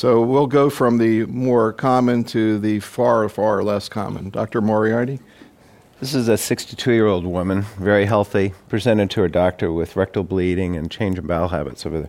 So we'll go from the more common to the far, far less common. Dr. Moriarty? This is a 62 year old woman, very healthy, presented to her doctor with rectal bleeding and change in bowel habits over the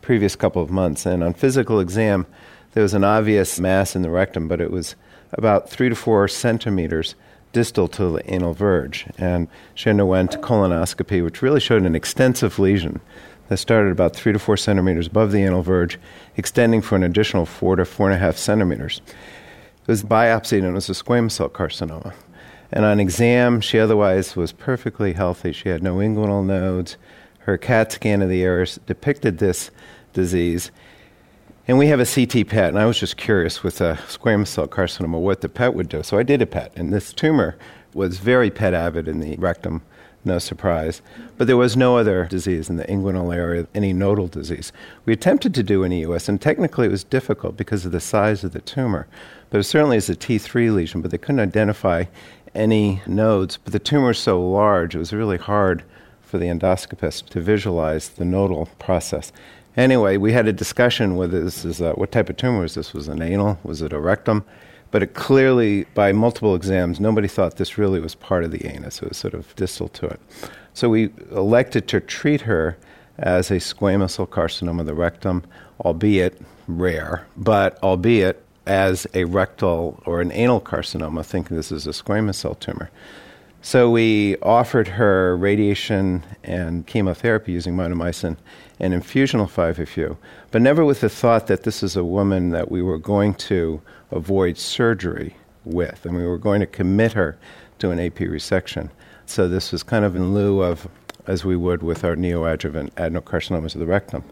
previous couple of months. And on physical exam, there was an obvious mass in the rectum, but it was about three to four centimeters distal to the anal verge. And she underwent colonoscopy, which really showed an extensive lesion that started about three to four centimeters above the anal verge, extending for an additional four to four and a half centimeters. It was biopsied and it was a squamous cell carcinoma. And on exam, she otherwise was perfectly healthy. She had no inguinal nodes. Her CAT scan of the aorus depicted this disease. And we have a CT PET, and I was just curious with a squamous cell carcinoma what the PET would do. So I did a PET, and this tumor was very PET avid in the rectum, no surprise. But there was no other disease in the inguinal area, any nodal disease. We attempted to do an EUS, and technically it was difficult because of the size of the tumor. But it certainly is a T3 lesion, but they couldn't identify any nodes. But the tumor is so large, it was really hard for the endoscopist to visualize the nodal process. Anyway, we had a discussion whether this is a, what type of tumor was this? Was an anal? Was it a rectum? But it clearly, by multiple exams, nobody thought this really was part of the anus. It was sort of distal to it. So we elected to treat her as a squamous cell carcinoma of the rectum, albeit rare, but albeit as a rectal or an anal carcinoma, thinking this is a squamous cell tumor. So we offered her radiation and chemotherapy using mitomycin and infusional 5-FU, but never with the thought that this is a woman that we were going to avoid surgery with, and we were going to commit her to an AP resection. So this was kind of in lieu of, as we would with our neoadjuvant adenocarcinomas of the rectum.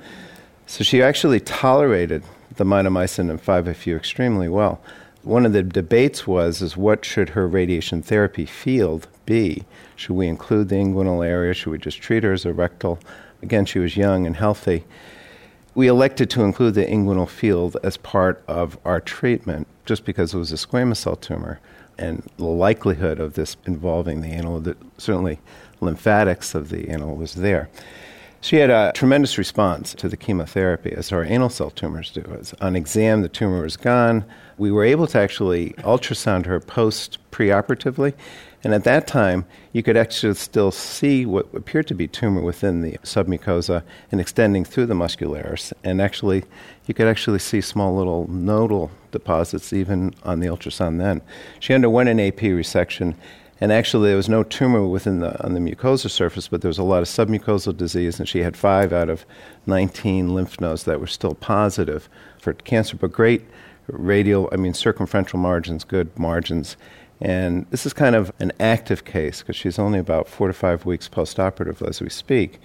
So she actually tolerated the mitomycin and 5-FU extremely well. One of the debates was is what should her radiation therapy field be? Should we include the inguinal area? Should we just treat her as a rectal? Again, she was young and healthy. We elected to include the inguinal field as part of our treatment just because it was a squamous cell tumor and the likelihood of this involving the anal, certainly lymphatics of the anal was there. She had a tremendous response to the chemotherapy, as our anal cell tumors do. On exam, the tumor was gone. We were able to actually ultrasound her post preoperatively, and at that time, you could actually still see what appeared to be tumor within the submucosa and extending through the muscularis. And actually, you could actually see small little nodal deposits even on the ultrasound then. She underwent an AP resection and actually, there was no tumor within the on the mucosa surface, but there was a lot of submucosal disease, and she had five out of 19 lymph nodes that were still positive for cancer, but great radial, I mean, circumferential margins, good margins. And this is kind of an active case because she's only about four to five weeks postoperative as we speak.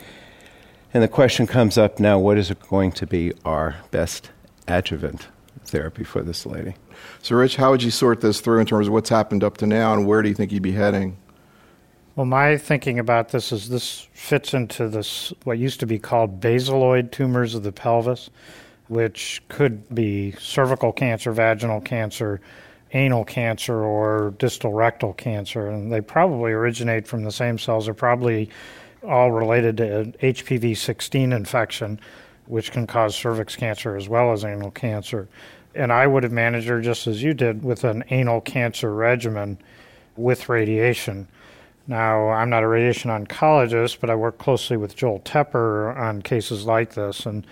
And the question comes up now what is going to be our best adjuvant therapy for this lady? So, Rich, how would you sort this through in terms of what's happened up to now, and where do you think you'd be heading? Well, my thinking about this is this fits into this what used to be called basaloid tumors of the pelvis, which could be cervical cancer, vaginal cancer, anal cancer, or distal rectal cancer, and they probably originate from the same cells. They're probably all related to an HPV 16 infection, which can cause cervix cancer as well as anal cancer and I would have managed her just as you did with an anal cancer regimen with radiation. Now, I'm not a radiation oncologist, but I work closely with Joel Tepper on cases like this. And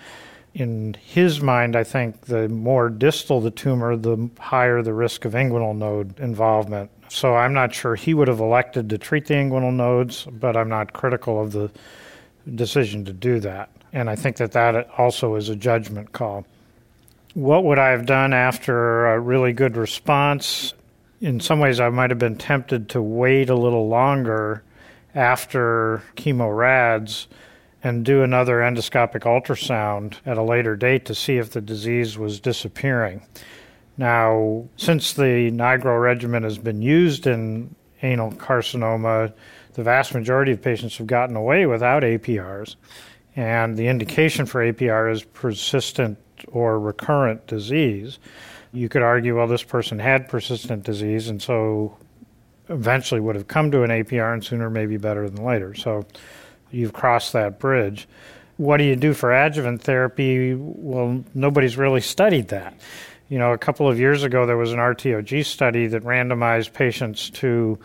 in his mind, I think the more distal the tumor, the higher the risk of inguinal node involvement. So I'm not sure he would have elected to treat the inguinal nodes, but I'm not critical of the decision to do that. And I think that that also is a judgment call what would I have done after a really good response? In some ways, I might have been tempted to wait a little longer after chemo rads and do another endoscopic ultrasound at a later date to see if the disease was disappearing. Now, since the Nigro regimen has been used in anal carcinoma, the vast majority of patients have gotten away without APRs. And the indication for APR is persistent or recurrent disease, you could argue, well, this person had persistent disease and so eventually would have come to an APR and sooner may be better than later. So you've crossed that bridge. what do you do for adjuvant therapy? Well, nobody's really studied that. You know, a couple of years ago, there was an RTOG study that randomized patients to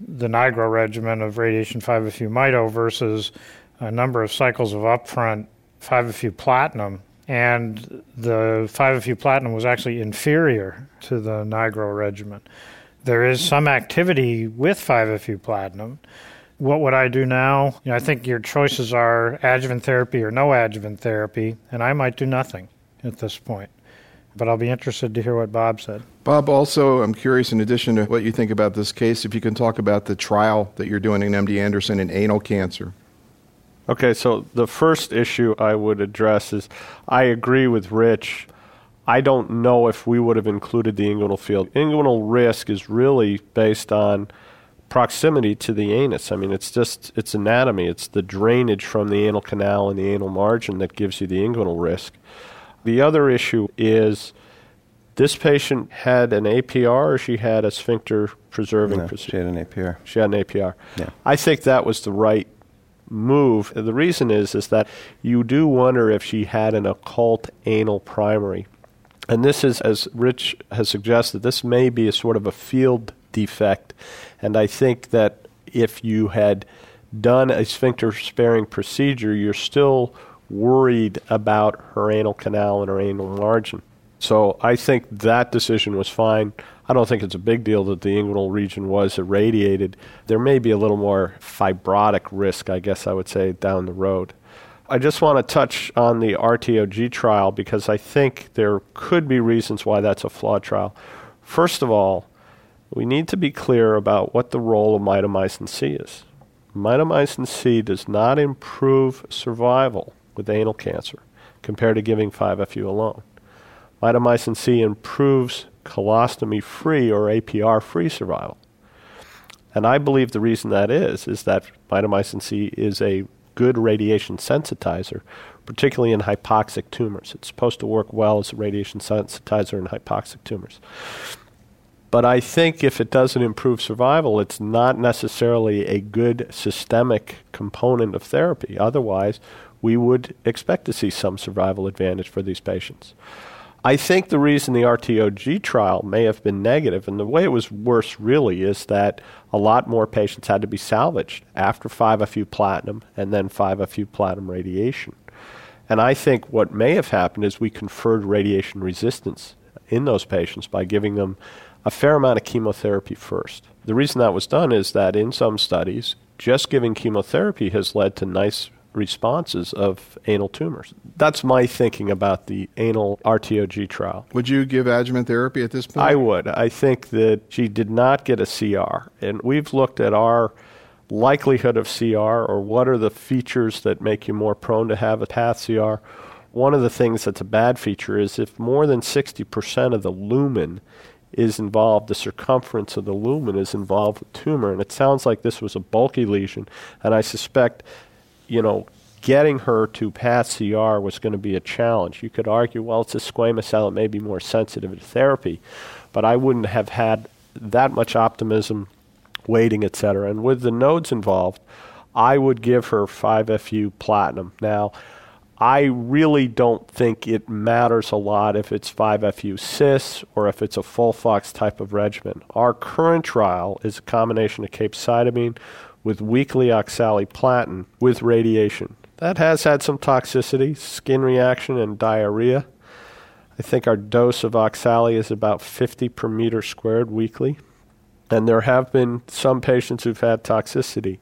the Nigro regimen of radiation 5-FU mito versus a number of cycles of upfront 5-FU platinum. And the 5-FU platinum was actually inferior to the Nigro regimen. There is some activity with 5-FU platinum. What would I do now? You know, I think your choices are adjuvant therapy or no adjuvant therapy, and I might do nothing at this point. But I'll be interested to hear what Bob said. Bob, also, I'm curious, in addition to what you think about this case, if you can talk about the trial that you're doing in MD Anderson in anal cancer. Okay, so the first issue I would address is I agree with Rich. I don't know if we would have included the inguinal field. Inguinal risk is really based on proximity to the anus. I mean, it's just it's anatomy. It's the drainage from the anal canal and the anal margin that gives you the inguinal risk. The other issue is this patient had an APR or she had a sphincter preserving No, procedure. she had an APR. She had an APR. Yeah. I think that was the right move. The reason is is that you do wonder if she had an occult anal primary. And this is, as Rich has suggested, this may be a sort of a field defect. And I think that if you had done a sphincter sparing procedure, you're still worried about her anal canal and her anal margin. So I think that decision was fine. I don't think it's a big deal that the inguinal region was irradiated. There may be a little more fibrotic risk, I guess I would say, down the road. I just want to touch on the RTOG trial because I think there could be reasons why that's a flawed trial. First of all, we need to be clear about what the role of mitomycin C is. Mitomycin C does not improve survival with anal cancer compared to giving 5-FU alone. Mitomycin C improves colostomy free or APR free survival. And I believe the reason that is is that mitomycin C is a good radiation sensitizer, particularly in hypoxic tumors. It's supposed to work well as a radiation sensitizer in hypoxic tumors. But I think if it doesn't improve survival, it's not necessarily a good systemic component of therapy. Otherwise, we would expect to see some survival advantage for these patients. I think the reason the RTOG trial may have been negative, and the way it was worse really, is that a lot more patients had to be salvaged after 5-FU platinum and then 5-FU platinum radiation. And I think what may have happened is we conferred radiation resistance in those patients by giving them a fair amount of chemotherapy first. The reason that was done is that in some studies, just giving chemotherapy has led to nice responses of anal tumors. That's my thinking about the anal RTOG trial. Would you give adjuvant therapy at this point? I would. I think that she did not get a CR. And we've looked at our likelihood of CR or what are the features that make you more prone to have a path CR. One of the things that's a bad feature is if more than 60% of the lumen is involved, the circumference of the lumen is involved with tumor. And it sounds like this was a bulky lesion. And I suspect, you know, getting her to path CR was going to be a challenge. You could argue, well, it's a squamous cell, it may be more sensitive to therapy. But I wouldn't have had that much optimism, waiting, et cetera. And with the nodes involved, I would give her 5FU platinum. Now, I really don't think it matters a lot if it's 5FU cis or if it's a FOLFOX type of regimen. Our current trial is a combination of capecitabine with weekly oxaliplatin with radiation. That has had some toxicity, skin reaction, and diarrhea. I think our dose of oxali is about 50 per meter squared weekly. And there have been some patients who've had toxicity.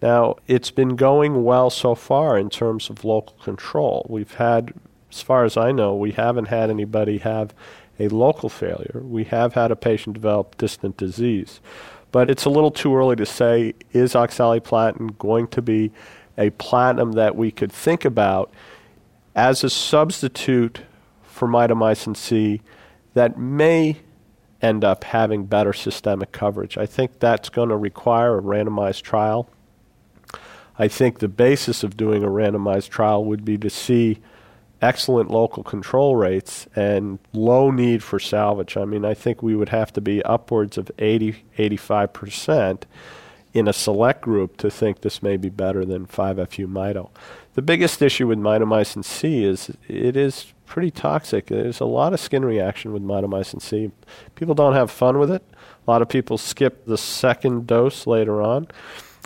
Now, it's been going well so far in terms of local control. We've had, as far as I know, we haven't had anybody have a local failure. We have had a patient develop distant disease. But it's a little too early to say is oxaliplatin going to be a platinum that we could think about as a substitute for mitomycin C that may end up having better systemic coverage. I think that's going to require a randomized trial. I think the basis of doing a randomized trial would be to see excellent local control rates and low need for salvage. I mean, I think we would have to be upwards of 80, 85% in a select group to think this may be better than 5-FU mito. The biggest issue with mitomycin C is it is pretty toxic. There's a lot of skin reaction with mitomycin C. People don't have fun with it. A lot of people skip the second dose later on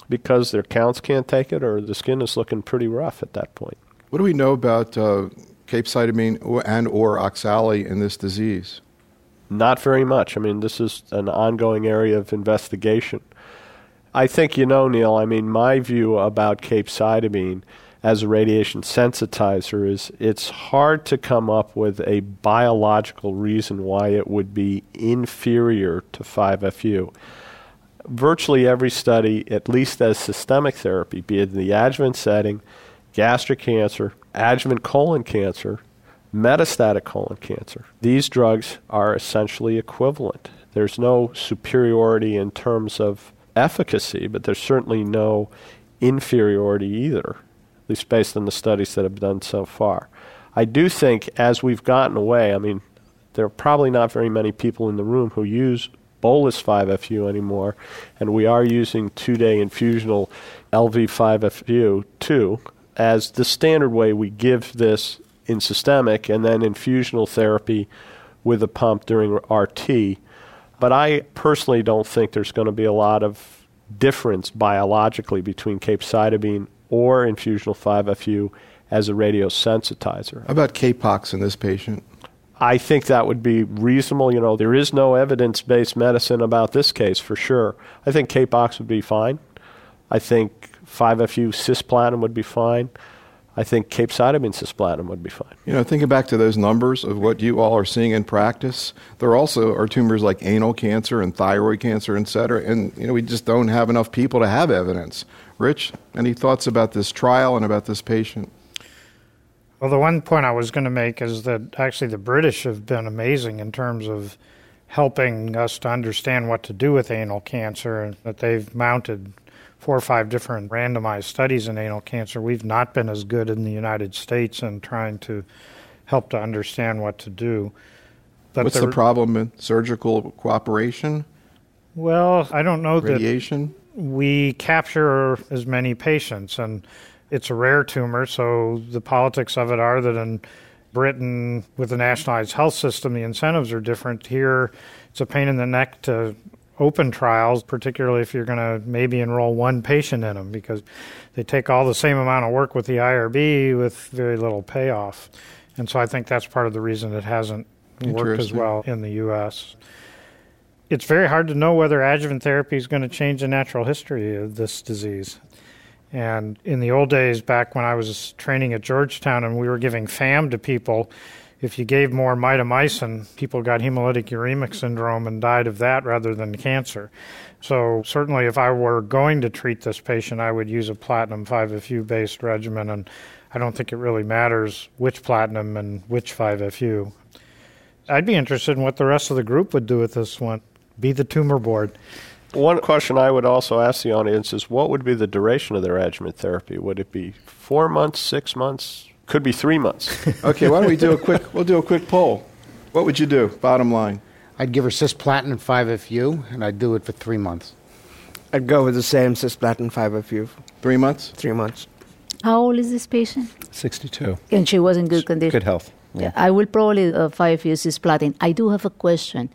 because their counts can't take it or the skin is looking pretty rough at that point. What do we know about uh, capecitabine and or oxali in this disease? Not very much. I mean, this is an ongoing area of investigation. I think you know, Neil. I mean, my view about capecitabine as a radiation sensitizer is it's hard to come up with a biological reason why it would be inferior to 5FU. Virtually every study, at least as systemic therapy, be it in the adjuvant setting, gastric cancer, adjuvant colon cancer, metastatic colon cancer, these drugs are essentially equivalent. There's no superiority in terms of efficacy, but there's certainly no inferiority either at least based on the studies that have been done so far. I do think as we've gotten away, I mean, there are probably not very many people in the room who use bolus 5FU anymore, and we are using two day infusional LV5FU 2 as the standard way we give this in systemic and then infusional therapy with a pump during RT. But I personally don't think there's going to be a lot of difference biologically between capecitabine or infusional 5FU as a radiosensitizer. How about Capox in this patient? I think that would be reasonable. You know, there is no evidence based medicine about this case for sure. I think Capox would be fine. I think 5FU cisplatin would be fine. I think capecitabine cisplatin would be fine. You know, thinking back to those numbers of what you all are seeing in practice, there also are tumors like anal cancer and thyroid cancer, et cetera. And, you know, we just don't have enough people to have evidence. Rich, any thoughts about this trial and about this patient? Well, the one point I was going to make is that actually the British have been amazing in terms of helping us to understand what to do with anal cancer, and that they've mounted four or five different randomized studies in anal cancer. We've not been as good in the United States in trying to help to understand what to do. But What's the, the problem in surgical cooperation? Well, I don't know Radiation? that we capture as many patients, and it's a rare tumor, so the politics of it are that in Britain, with the nationalized health system, the incentives are different. Here, it's a pain in the neck to open trials, particularly if you're going to maybe enroll one patient in them, because they take all the same amount of work with the IRB with very little payoff. And so I think that's part of the reason it hasn't worked as well in the U.S it's very hard to know whether adjuvant therapy is going to change the natural history of this disease. And in the old days, back when I was training at Georgetown and we were giving FAM to people, if you gave more mitomycin, people got hemolytic uremic syndrome and died of that rather than cancer. So, certainly, if I were going to treat this patient, I would use a platinum 5FU based regimen. And I don't think it really matters which platinum and which 5FU. I'd be interested in what the rest of the group would do with this one be the tumor board. One question I would also ask the audience is what would be the duration of their adjuvant therapy? Would it be four months, six months? Could be three months. okay, why don't we do a quick we'll do a quick poll. What would you do? Bottom line. I'd give her cisplatin and 5FU and I'd do it for three months. I'd go with the same cisplatin 5FU. Three months? Three months. How old is this patient? 62. And she was in good condition. Good health. Yeah. I will probably uh, 5FU cisplatin. I do have a question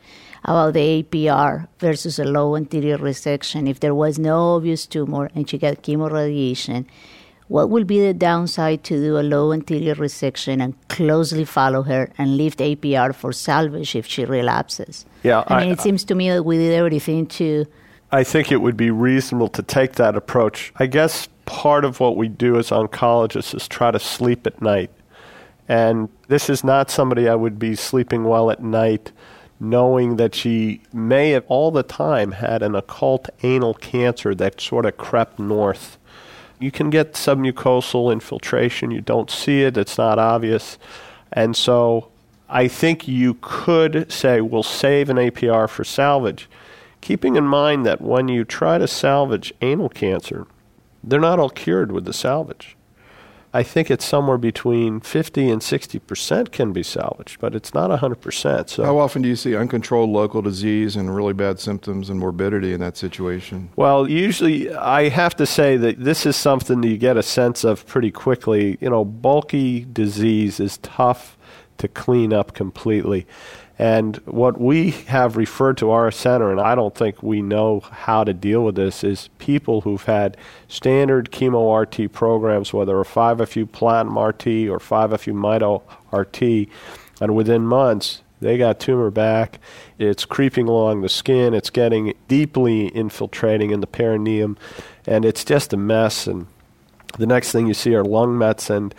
about the APR versus a low anterior resection. If there was no obvious tumor and she got chemoradiation, what will be the downside to do a low anterior resection and closely follow her and leave the APR for salvage if she relapses? Yeah, I mean, I, it seems to me that we did everything to. I think it would be reasonable to take that approach. I guess part of what we do as oncologists is try to sleep at night. And this is not somebody I would be sleeping well at night knowing that she may have all the time had an occult anal cancer that sort of crept north. You can get submucosal infiltration, you don't see it, it's not obvious. And so I think you could say we'll save an APR for salvage, keeping in mind that when you try to salvage anal cancer, they're not all cured with the salvage. I think it's somewhere between 50 and 60 percent can be salvaged, but it's not 100 percent. So How often do you see uncontrolled local disease and really bad symptoms and morbidity in that situation? Well, usually I have to say that this is something that you get a sense of pretty quickly. You know, bulky disease is tough to clean up completely. And what we have referred to our center, and I don't think we know how to deal with this, is people who've had standard chemo RT programs, whether a 5FU platinum RT or 5FU mito RT, and within months they got tumor back. It's creeping along the skin. It's getting deeply infiltrating in the perineum, and it's just a mess. And the next thing you see are lung mets, and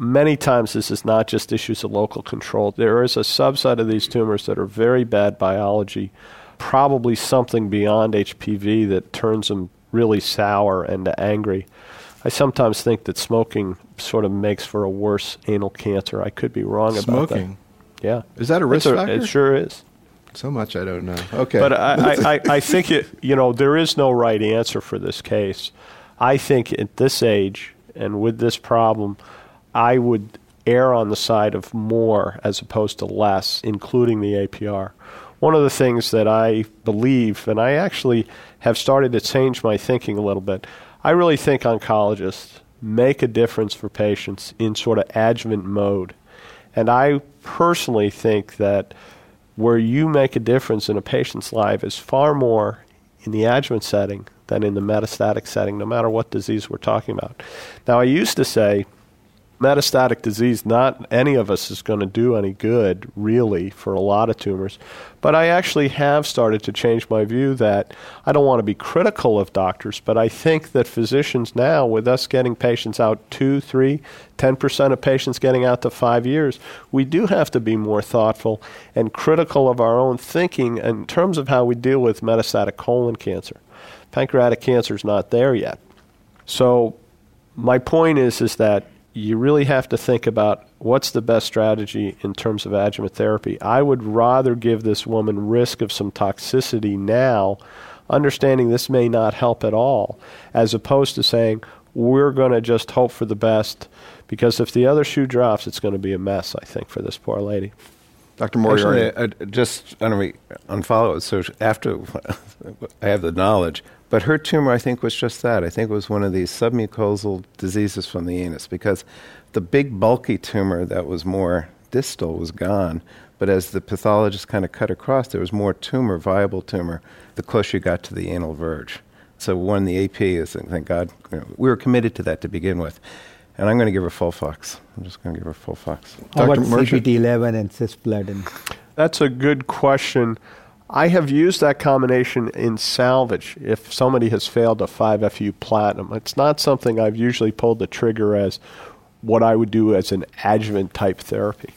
many times this is not just issues of local control. There is a subset of these tumors that are very bad biology, probably something beyond HPV that turns them really sour and angry. I sometimes think that smoking sort of makes for a worse anal cancer. I could be wrong about that. Smoking. Yeah. Is that a risk It's factor? It sure is. So much I don't know. Okay. But I, I, I, I think it, you know, there is no right answer for this case. I think at this age and with this problem, I would err on the side of more as opposed to less, including the APR. One of the things that I believe, and I actually have started to change my thinking a little bit, I really think oncologists make a difference for patients in sort of adjuvant mode. And I personally think that where you make a difference in a patient's life is far more in the adjuvant setting than in the metastatic setting, no matter what disease we're talking about. Now, I used to say metastatic disease, not any of us is going to do any good, really, for a lot of tumors. But I actually have started to change my view that I don't want to be critical of doctors, but I think that physicians now, with us getting patients out two, three, 10% of patients getting out to five years, we do have to be more thoughtful and critical of our own thinking in terms of how we deal with metastatic colon cancer. Pancreatic cancer is not there yet. So my point is is that you really have to think about what's the best strategy in terms of adjuvant therapy. I would rather give this woman risk of some toxicity now, understanding this may not help at all, as opposed to saying we're going to just hope for the best because if the other shoe drops, it's going to be a mess, I think, for this poor lady. Dr. Moriarty. Actually, uh, just I don't re- unfollow it. So after I have the knowledge, but her tumor, I think, was just that. I think it was one of these submucosal diseases from the anus because the big bulky tumor that was more distal was gone. But as the pathologist kind of cut across, there was more tumor, viable tumor, the closer you got to the anal verge. So one, the AP is, thank God, you know, we were committed to that to begin with. And I'm going to give her Folfox. I'm just going to give her Folfox. How Dr. about CPT11 and cisplatin? That's a good question. I have used that combination in salvage if somebody has failed a 5FU platinum. It's not something I've usually pulled the trigger as what I would do as an adjuvant type therapy.